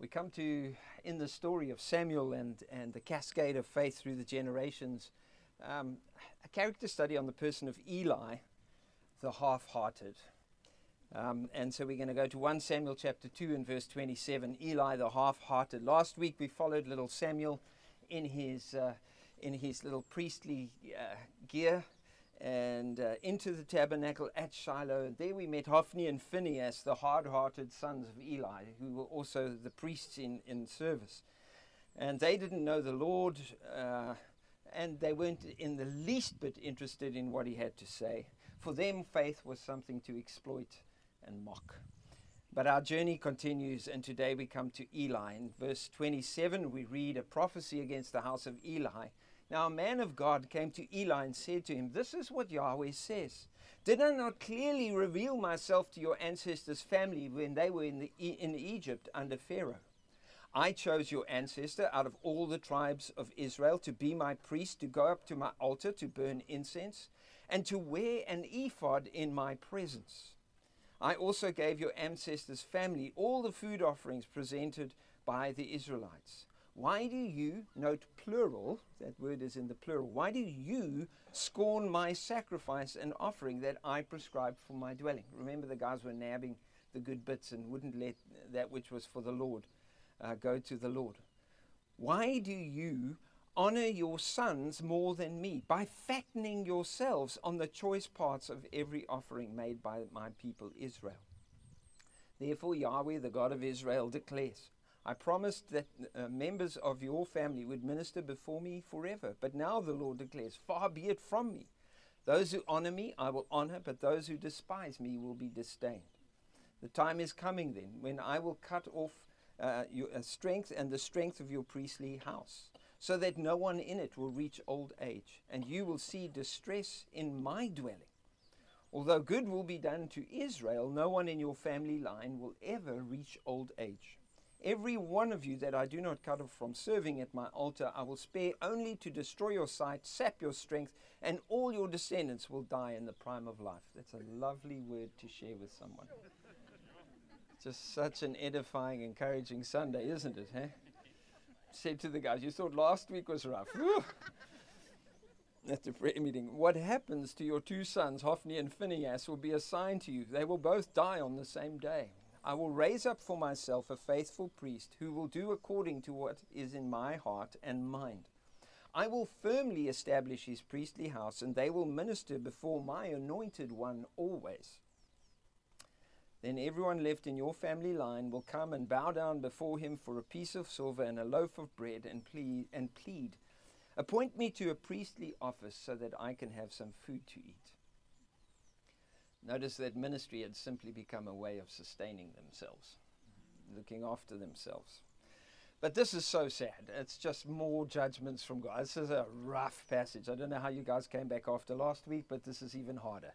We come to, in the story of Samuel and, and the cascade of faith through the generations, um, a character study on the person of Eli, the half hearted. Um, and so we're going to go to 1 Samuel chapter 2 and verse 27, Eli the half hearted. Last week we followed little Samuel in his, uh, in his little priestly uh, gear and uh, into the tabernacle at Shiloh. There we met Hophni and Phinehas, the hard hearted sons of Eli, who were also the priests in, in service. And they didn't know the Lord, uh, and they weren't in the least bit interested in what he had to say. For them, faith was something to exploit and mock. But our journey continues, and today we come to Eli. In verse 27, we read a prophecy against the house of Eli now a man of God came to Eli and said to him, This is what Yahweh says. Did I not clearly reveal myself to your ancestors' family when they were in, the, in Egypt under Pharaoh? I chose your ancestor out of all the tribes of Israel to be my priest, to go up to my altar to burn incense, and to wear an ephod in my presence. I also gave your ancestors' family all the food offerings presented by the Israelites. Why do you, note plural, that word is in the plural, why do you scorn my sacrifice and offering that I prescribed for my dwelling? Remember, the guys were nabbing the good bits and wouldn't let that which was for the Lord uh, go to the Lord. Why do you honor your sons more than me by fattening yourselves on the choice parts of every offering made by my people Israel? Therefore, Yahweh, the God of Israel, declares I promised that uh, members of your family would minister before me forever. But now the Lord declares, Far be it from me. Those who honor me, I will honor, but those who despise me will be disdained. The time is coming then when I will cut off uh, your uh, strength and the strength of your priestly house, so that no one in it will reach old age, and you will see distress in my dwelling. Although good will be done to Israel, no one in your family line will ever reach old age. Every one of you that I do not cut off from serving at my altar, I will spare only to destroy your sight, sap your strength, and all your descendants will die in the prime of life. That's a lovely word to share with someone. Just such an edifying, encouraging Sunday, isn't it? Eh? Said to the guys, You thought last week was rough. at the prayer meeting, what happens to your two sons, Hophni and Phinehas, will be a sign to you. They will both die on the same day. I will raise up for myself a faithful priest who will do according to what is in my heart and mind. I will firmly establish his priestly house, and they will minister before my anointed one always. Then everyone left in your family line will come and bow down before him for a piece of silver and a loaf of bread and plead, and plead, Appoint me to a priestly office so that I can have some food to eat. Notice that ministry had simply become a way of sustaining themselves, looking after themselves. But this is so sad. It's just more judgments from God. This is a rough passage. I don't know how you guys came back after last week, but this is even harder.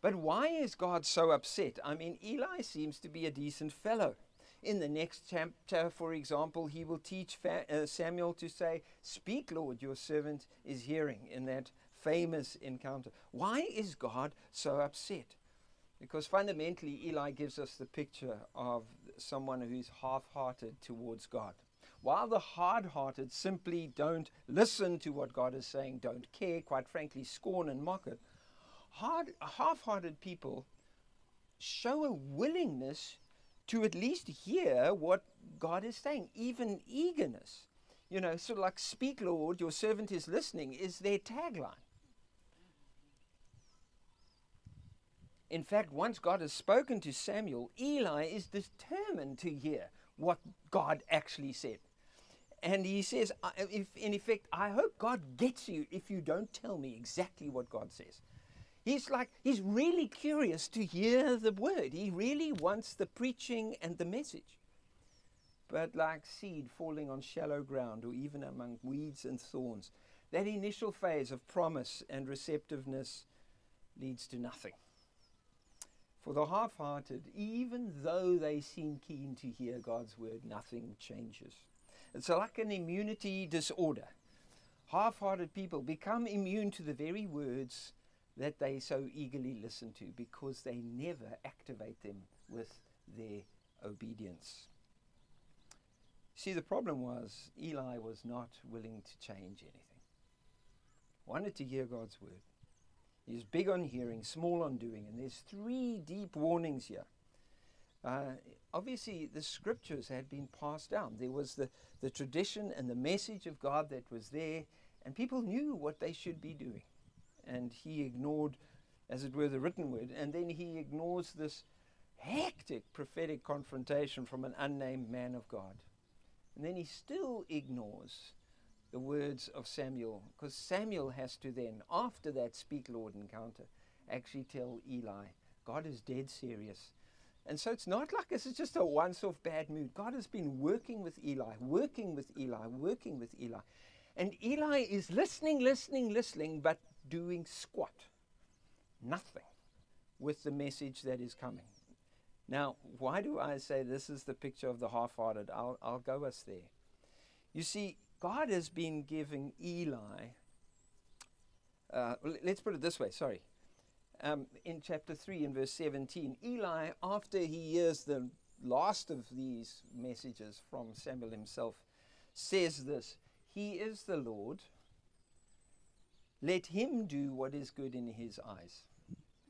But why is God so upset? I mean, Eli seems to be a decent fellow. In the next chapter, for example, he will teach uh, Samuel to say, Speak, Lord, your servant is hearing, in that famous encounter. Why is God so upset? Because fundamentally, Eli gives us the picture of someone who's half hearted towards God. While the hard hearted simply don't listen to what God is saying, don't care, quite frankly, scorn and mock it, hard, half hearted people show a willingness to at least hear what God is saying, even eagerness. You know, sort of like, Speak, Lord, your servant is listening, is their tagline. In fact, once God has spoken to Samuel, Eli is determined to hear what God actually said. And he says, if, in effect, I hope God gets you if you don't tell me exactly what God says. He's like, he's really curious to hear the word. He really wants the preaching and the message. But like seed falling on shallow ground or even among weeds and thorns, that initial phase of promise and receptiveness leads to nothing. For the half hearted, even though they seem keen to hear God's word, nothing changes. It's like an immunity disorder. Half hearted people become immune to the very words that they so eagerly listen to because they never activate them with their obedience. See, the problem was Eli was not willing to change anything. Wanted to hear God's word. He's big on hearing, small on doing, and there's three deep warnings here. Uh, obviously, the scriptures had been passed down. There was the, the tradition and the message of God that was there, and people knew what they should be doing. And he ignored, as it were, the written word, and then he ignores this hectic prophetic confrontation from an unnamed man of God. And then he still ignores the words of Samuel, because Samuel has to then, after that speak Lord encounter, actually tell Eli, God is dead serious. And so it's not like this is just a once off bad mood. God has been working with Eli, working with Eli, working with Eli. And Eli is listening, listening, listening, but doing squat. Nothing with the message that is coming. Now, why do I say this is the picture of the half hearted? I'll, I'll go us there. You see, God has been giving Eli, uh, let's put it this way, sorry. Um, in chapter 3, in verse 17, Eli, after he hears the last of these messages from Samuel himself, says this He is the Lord. Let him do what is good in his eyes.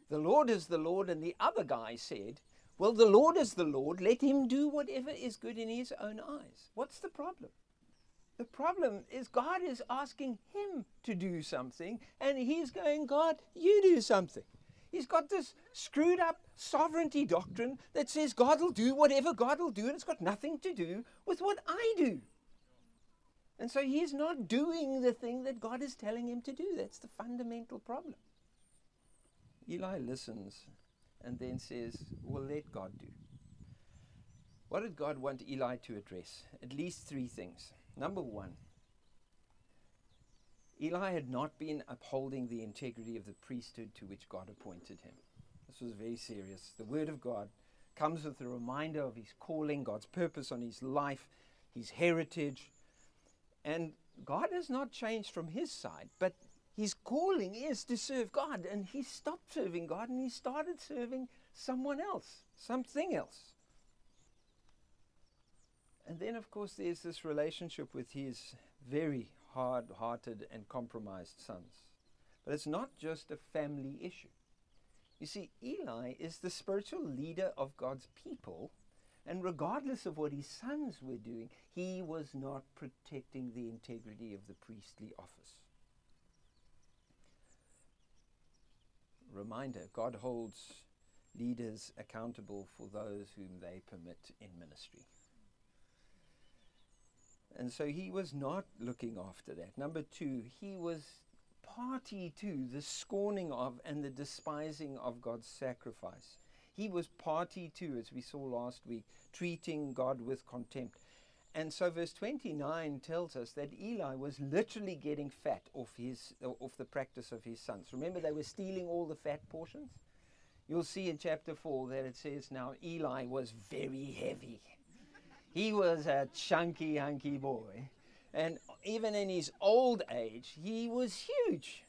The Lord is the Lord, and the other guy said, well, the Lord is the Lord. Let him do whatever is good in his own eyes. What's the problem? The problem is God is asking him to do something, and he's going, God, you do something. He's got this screwed up sovereignty doctrine that says God will do whatever God will do, and it's got nothing to do with what I do. And so he's not doing the thing that God is telling him to do. That's the fundamental problem. Eli listens and then says, Well, let God do. What did God want Eli to address? At least three things. Number one, Eli had not been upholding the integrity of the priesthood to which God appointed him. This was very serious. The Word of God comes with a reminder of his calling, God's purpose on his life, his heritage. And God has not changed from his side, but his calling is to serve God. And he stopped serving God and he started serving someone else, something else. And then, of course, there's this relationship with his very hard hearted and compromised sons. But it's not just a family issue. You see, Eli is the spiritual leader of God's people, and regardless of what his sons were doing, he was not protecting the integrity of the priestly office. reminder God holds leaders accountable for those whom they permit in ministry. And so he was not looking after that. Number two, he was party to the scorning of and the despising of God's sacrifice. He was party to, as we saw last week, treating God with contempt. And so verse 29 tells us that Eli was literally getting fat off, his, off the practice of his sons. Remember, they were stealing all the fat portions? You'll see in chapter 4 that it says now Eli was very heavy. He was a chunky, hunky boy. And even in his old age, he was huge.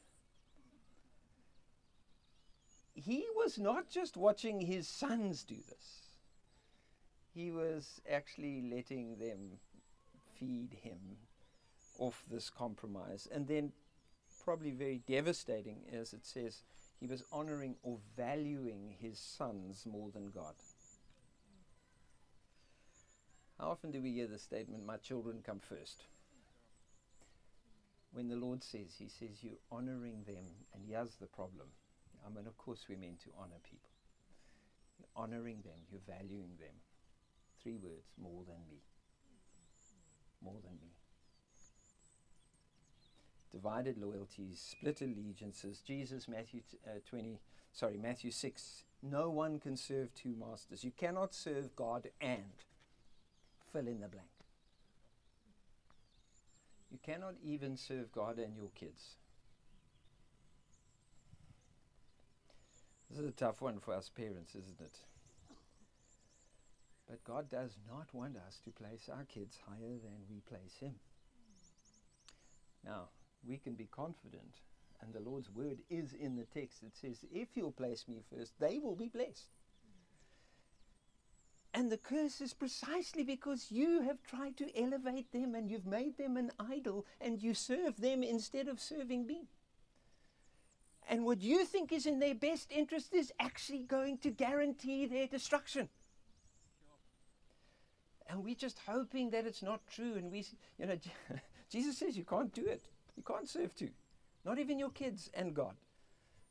He was not just watching his sons do this he was actually letting them feed him off this compromise. And then, probably very devastating, as it says, he was honoring or valuing his sons more than God. How often do we hear the statement, My children come first? When the Lord says, He says, You're honoring them, and here's the problem. I mean, of course, we're meant to honor people. You're honoring them, you're valuing them. Three words more than me. More than me. Divided loyalties, split allegiances. Jesus, Matthew uh, 20, sorry, Matthew 6. No one can serve two masters. You cannot serve God and fill in the blank. You cannot even serve God and your kids. This is a tough one for us parents, isn't it? But God does not want us to place our kids higher than we place Him. Now, we can be confident, and the Lord's word is in the text. It says, If you'll place me first, they will be blessed. And the curse is precisely because you have tried to elevate them and you've made them an idol and you serve them instead of serving me. And what you think is in their best interest is actually going to guarantee their destruction. And we're just hoping that it's not true. And we, you know, Jesus says you can't do it. You can't serve two, not even your kids and God.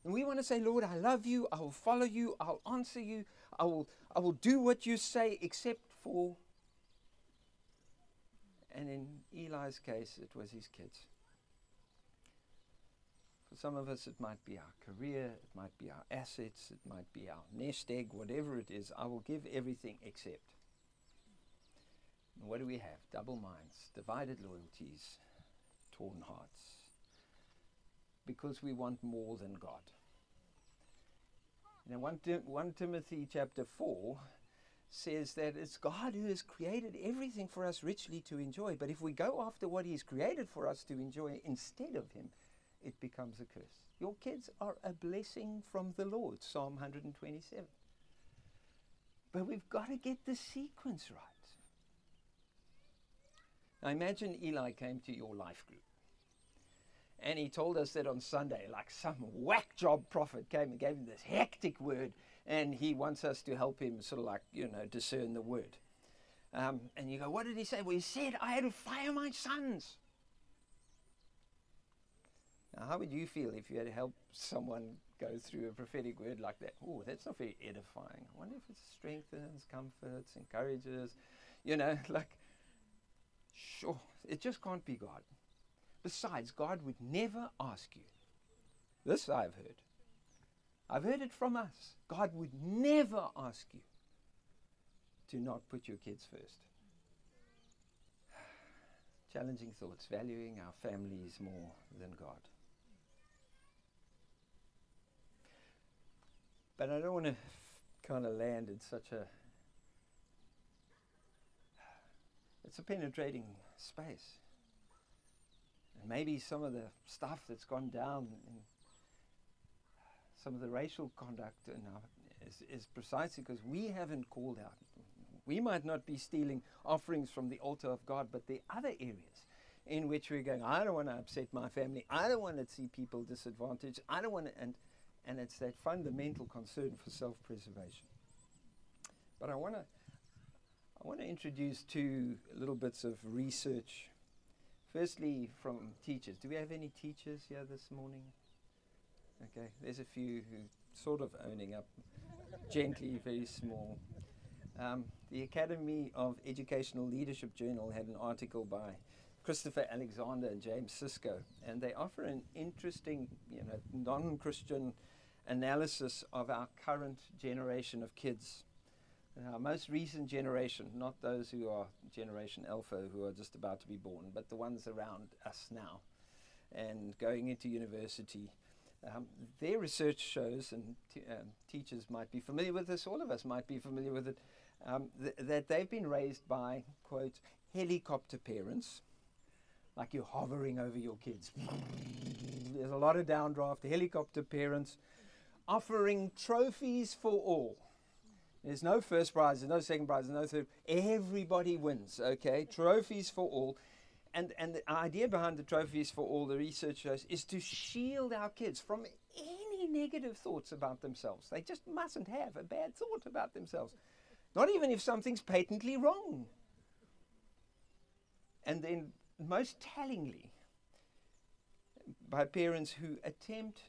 And we want to say, Lord, I love you. I will follow you. I'll answer you. I will, I will do what you say, except for. And in Eli's case, it was his kids. For some of us, it might be our career, it might be our assets, it might be our nest egg, whatever it is. I will give everything except. And what do we have? Double minds, divided loyalties, torn hearts. Because we want more than God. Now, 1, Tim- 1 Timothy chapter 4 says that it's God who has created everything for us richly to enjoy. But if we go after what He's created for us to enjoy instead of Him, it becomes a curse. Your kids are a blessing from the Lord, Psalm 127. But we've got to get the sequence right. Now imagine Eli came to your life group. And he told us that on Sunday, like some whack job prophet came and gave him this hectic word, and he wants us to help him sort of like, you know, discern the word. Um, and you go, what did he say? Well, he said, I had to fire my sons. Now, how would you feel if you had to help someone go through a prophetic word like that? Oh, that's not very edifying. I wonder if it strengthens, comforts, encourages. You know, like, sure, it just can't be God. Besides, God would never ask you. This I've heard. I've heard it from us. God would never ask you to not put your kids first. Challenging thoughts, valuing our families more than God. But I don't want to kind of land in such a. It's a penetrating space. Maybe some of the stuff that's gone down in some of the racial conduct is, is precisely because we haven't called out. We might not be stealing offerings from the altar of God, but the other areas in which we're going, I don't want to upset my family. I don't want to see people disadvantaged. I don't want to, and and it's that fundamental concern for self-preservation. But I want to I want to introduce two little bits of research. Firstly, from teachers. Do we have any teachers here this morning? Okay, there's a few who sort of owning up, gently, very small. Um, the Academy of Educational Leadership Journal had an article by Christopher Alexander and James Sysko, and they offer an interesting, you know, non-Christian analysis of our current generation of kids. Our most recent generation, not those who are Generation Alpha who are just about to be born, but the ones around us now and going into university. Um, their research shows, and um, teachers might be familiar with this, all of us might be familiar with it, um, th- that they've been raised by, quote, helicopter parents, like you're hovering over your kids. There's a lot of downdraft, helicopter parents offering trophies for all. There's no first prize, there's no second prize, there's no third. Everybody wins, okay? Trophies for all. And, and the idea behind the trophies for all, the research shows, is to shield our kids from any negative thoughts about themselves. They just mustn't have a bad thought about themselves. Not even if something's patently wrong. And then, most tellingly, by parents who attempt,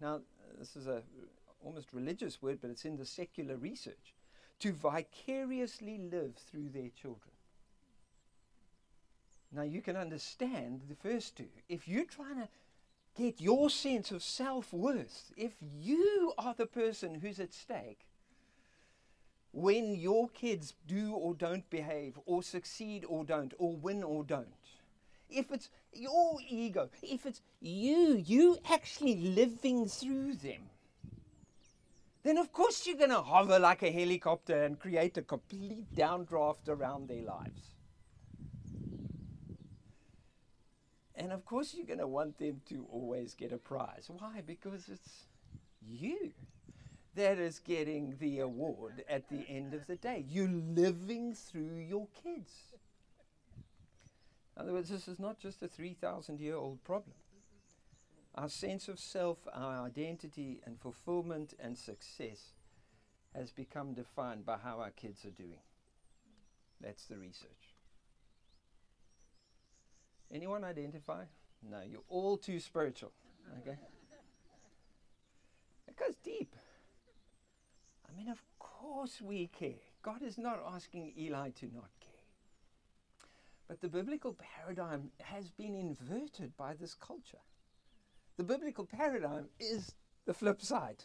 now, this is a almost religious word, but it's in the secular research, to vicariously live through their children. Now you can understand the first two. If you're trying to get your sense of self worth, if you are the person who's at stake, when your kids do or don't behave, or succeed or don't, or win or don't, if it's your ego, if it's you, you actually living through them, then of course you're going to hover like a helicopter and create a complete downdraft around their lives. And of course you're going to want them to always get a prize. Why? Because it's you. that is getting the award at the end of the day. You're living through your kids. In other words, this is not just a 3,000 year old problem. Our sense of self, our identity, and fulfillment and success has become defined by how our kids are doing. That's the research. Anyone identify? No, you're all too spiritual. Okay? It goes deep. I mean, of course we care. God is not asking Eli to not care. But the biblical paradigm has been inverted by this culture. The biblical paradigm is the flip side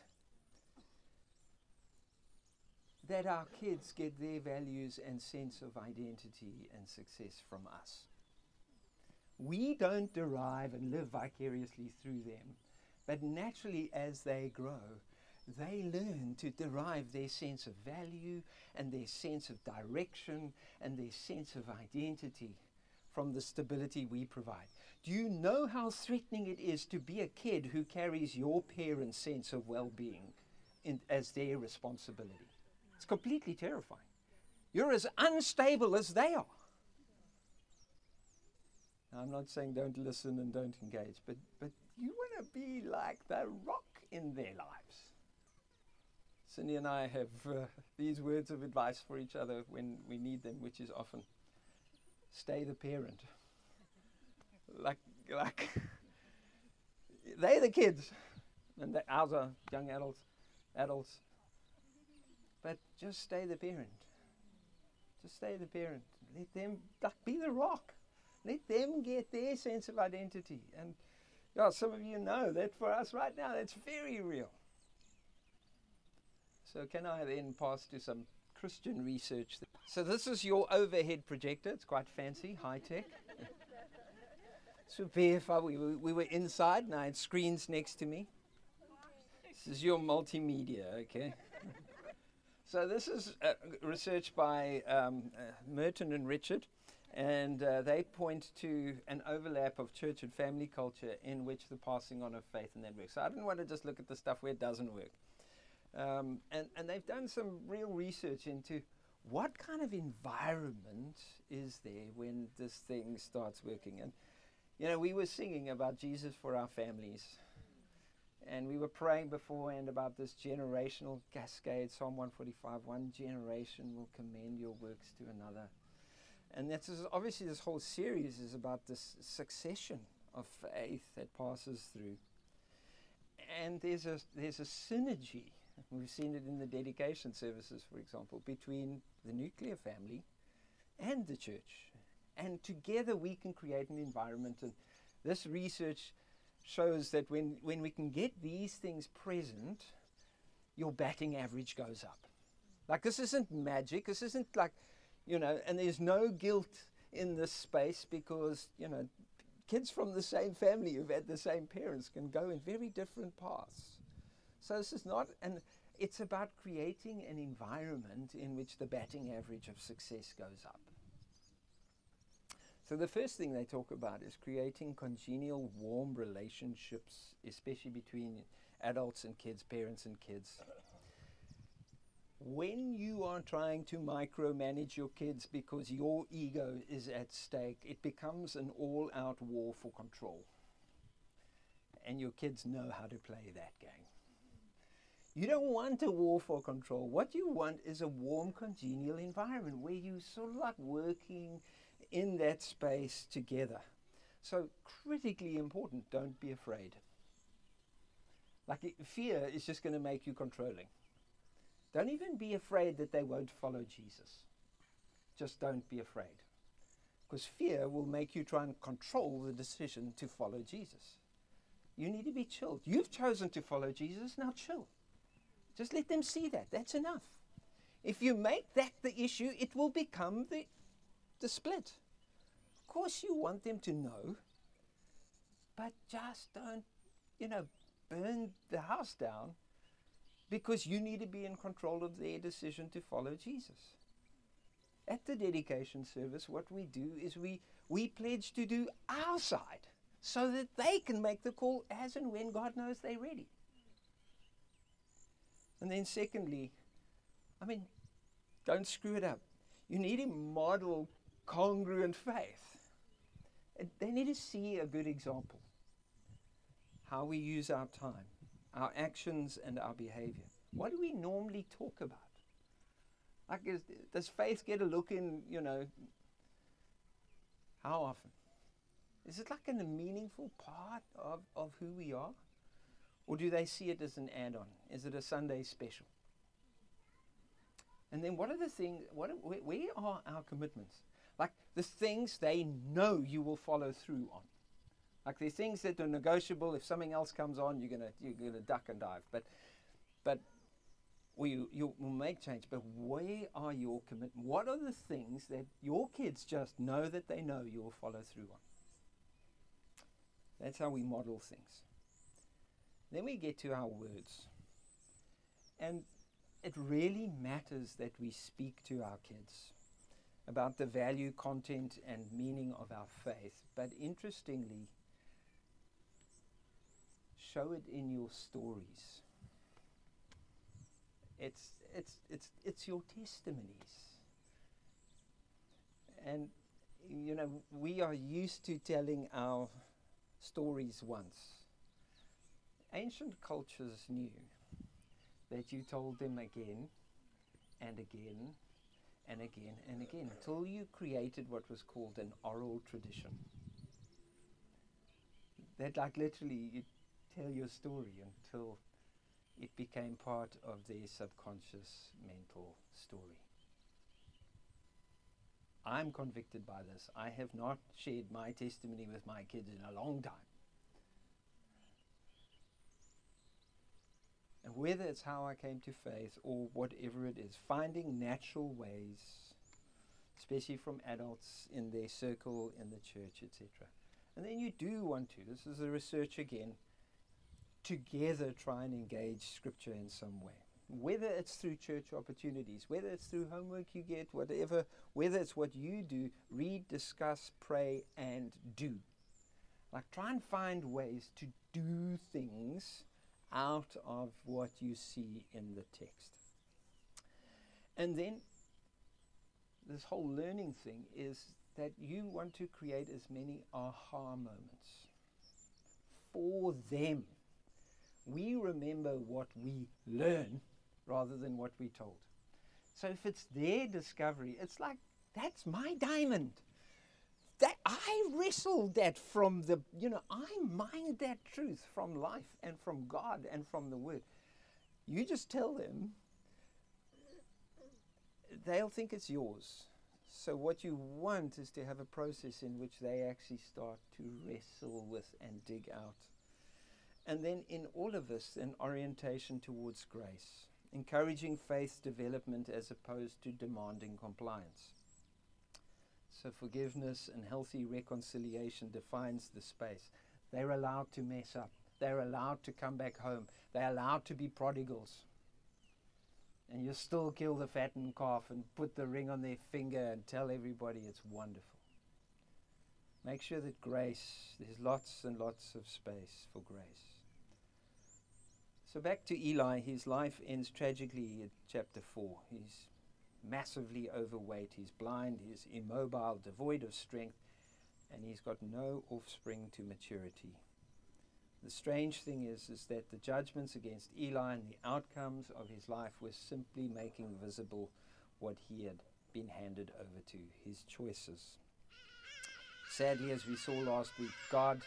that our kids get their values and sense of identity and success from us. We don't derive and live vicariously through them, but naturally as they grow, they learn to derive their sense of value and their sense of direction and their sense of identity from the stability we provide. Do you know how threatening it is to be a kid who carries your parents' sense of well being as their responsibility? It's completely terrifying. You're as unstable as they are. Now, I'm not saying don't listen and don't engage, but, but you want to be like the rock in their lives. Cindy and I have uh, these words of advice for each other when we need them, which is often stay the parent. Like, like they're the kids, and the, ours are young adults, adults. But just stay the parent. Just stay the parent. Let them like, be the rock. Let them get their sense of identity. And yeah, some of you know that for us right now, that's very real. So can I then pass to some Christian research? So this is your overhead projector. It's quite fancy, high tech. So we, we were inside and I had screens next to me. This is your multimedia, okay? so this is uh, research by um, uh, Merton and Richard and uh, they point to an overlap of church and family culture in which the passing on of faith and that works. So I didn't want to just look at the stuff where it doesn't work. Um, and, and they've done some real research into what kind of environment is there when this thing starts working. And, you know, we were singing about Jesus for our families. And we were praying beforehand about this generational cascade. Psalm 145 one generation will commend your works to another. And that's obviously this whole series is about this succession of faith that passes through. And there's a, there's a synergy We've seen it in the dedication services, for example, between the nuclear family and the church. And together we can create an environment. And this research shows that when, when we can get these things present, your batting average goes up. Like, this isn't magic. This isn't like, you know, and there's no guilt in this space because, you know, kids from the same family who've had the same parents can go in very different paths. So this is not, and it's about creating an environment in which the batting average of success goes up. So the first thing they talk about is creating congenial, warm relationships, especially between adults and kids, parents and kids. When you are trying to micromanage your kids because your ego is at stake, it becomes an all out war for control. And your kids know how to play that game. You don't want a war for control. What you want is a warm, congenial environment where you sort of like working in that space together. So, critically important, don't be afraid. Like, fear is just going to make you controlling. Don't even be afraid that they won't follow Jesus. Just don't be afraid. Because fear will make you try and control the decision to follow Jesus. You need to be chilled. You've chosen to follow Jesus, now chill. Just let them see that. That's enough. If you make that the issue, it will become the, the split. Of course, you want them to know, but just don't, you know, burn the house down because you need to be in control of their decision to follow Jesus. At the dedication service, what we do is we, we pledge to do our side so that they can make the call as and when God knows they're ready. And then, secondly, I mean, don't screw it up. You need to model congruent faith. They need to see a good example. How we use our time, our actions, and our behavior. What do we normally talk about? Like, is, does faith get a look in, you know, how often? Is it like a meaningful part of, of who we are? Or do they see it as an add on? Is it a Sunday special? And then what are the things, what where are our commitments? Like the things they know you will follow through on. Like the things that are negotiable. If something else comes on, you're gonna you're gonna duck and dive. But but we you will make change. But where are your commitments? What are the things that your kids just know that they know you will follow through on? That's how we model things. Then we get to our words. And it really matters that we speak to our kids about the value, content, and meaning of our faith. But interestingly, show it in your stories. It's, it's, it's, it's your testimonies. And, you know, we are used to telling our stories once. Ancient cultures knew that you told them again and again and again and again until you created what was called an oral tradition. That, like, literally, you tell your story until it became part of their subconscious mental story. I'm convicted by this. I have not shared my testimony with my kids in a long time. And whether it's how I came to faith or whatever it is, finding natural ways, especially from adults in their circle, in the church, etc. And then you do want to, this is the research again, together try and engage Scripture in some way. Whether it's through church opportunities, whether it's through homework you get, whatever, whether it's what you do, read, discuss, pray, and do. Like, try and find ways to do things out of what you see in the text. And then this whole learning thing is that you want to create as many aha moments for them. We remember what we learn rather than what we told. So if it's their discovery, it's like, that's my diamond that I wrestled that from the, you know, I mined that truth from life and from God and from the Word. You just tell them, they'll think it's yours. So, what you want is to have a process in which they actually start to wrestle with and dig out. And then, in all of this, an orientation towards grace, encouraging faith development as opposed to demanding compliance. So forgiveness and healthy reconciliation defines the space. They're allowed to mess up. They're allowed to come back home. They're allowed to be prodigals. And you still kill the fattened calf and put the ring on their finger and tell everybody it's wonderful. Make sure that grace, there's lots and lots of space for grace. So back to Eli, his life ends tragically at chapter 4. He's massively overweight, he's blind, he's immobile, devoid of strength, and he's got no offspring to maturity. The strange thing is, is that the judgments against Eli and the outcomes of his life were simply making visible what he had been handed over to, his choices. Sadly, as we saw last week, God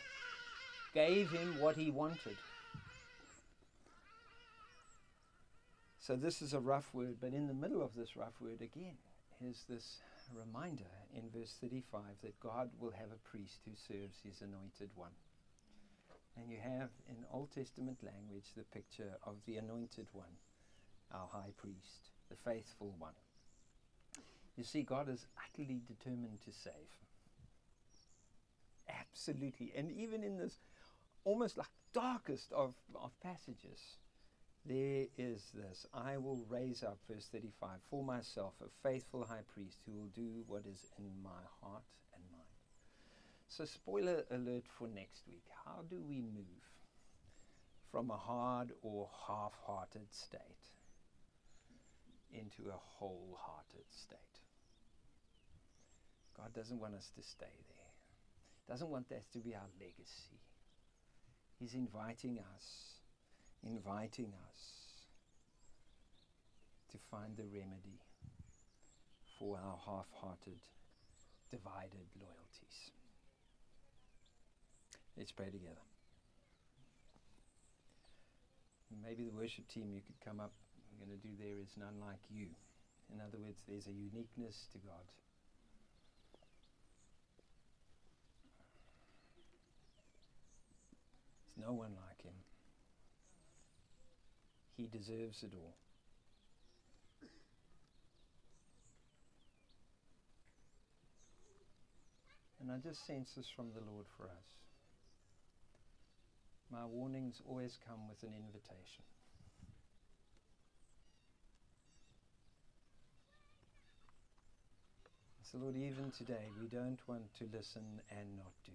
gave him what he wanted. So this is a rough word, but in the middle of this rough word again is this reminder in verse 35 that God will have a priest who serves his anointed one. And you have in Old Testament language the picture of the anointed one, our high priest, the faithful one. You see, God is utterly determined to save. Absolutely. And even in this almost like darkest of, of passages, there is this I will raise up, verse 35, for myself a faithful high priest who will do what is in my heart and mind. So, spoiler alert for next week. How do we move from a hard or half hearted state into a whole hearted state. God doesn't want us to stay there. Doesn't want that to be our legacy. He's inviting us, inviting us to find the remedy for our half-hearted, divided loyalties. Let's pray together. Maybe the worship team you could come up. We're going to do there is none like you. In other words, there's a uniqueness to God. There's no one like him. He deserves it all. And I just sense this from the Lord for us. My warnings always come with an invitation. So, Lord, even today, we don't want to listen and not do.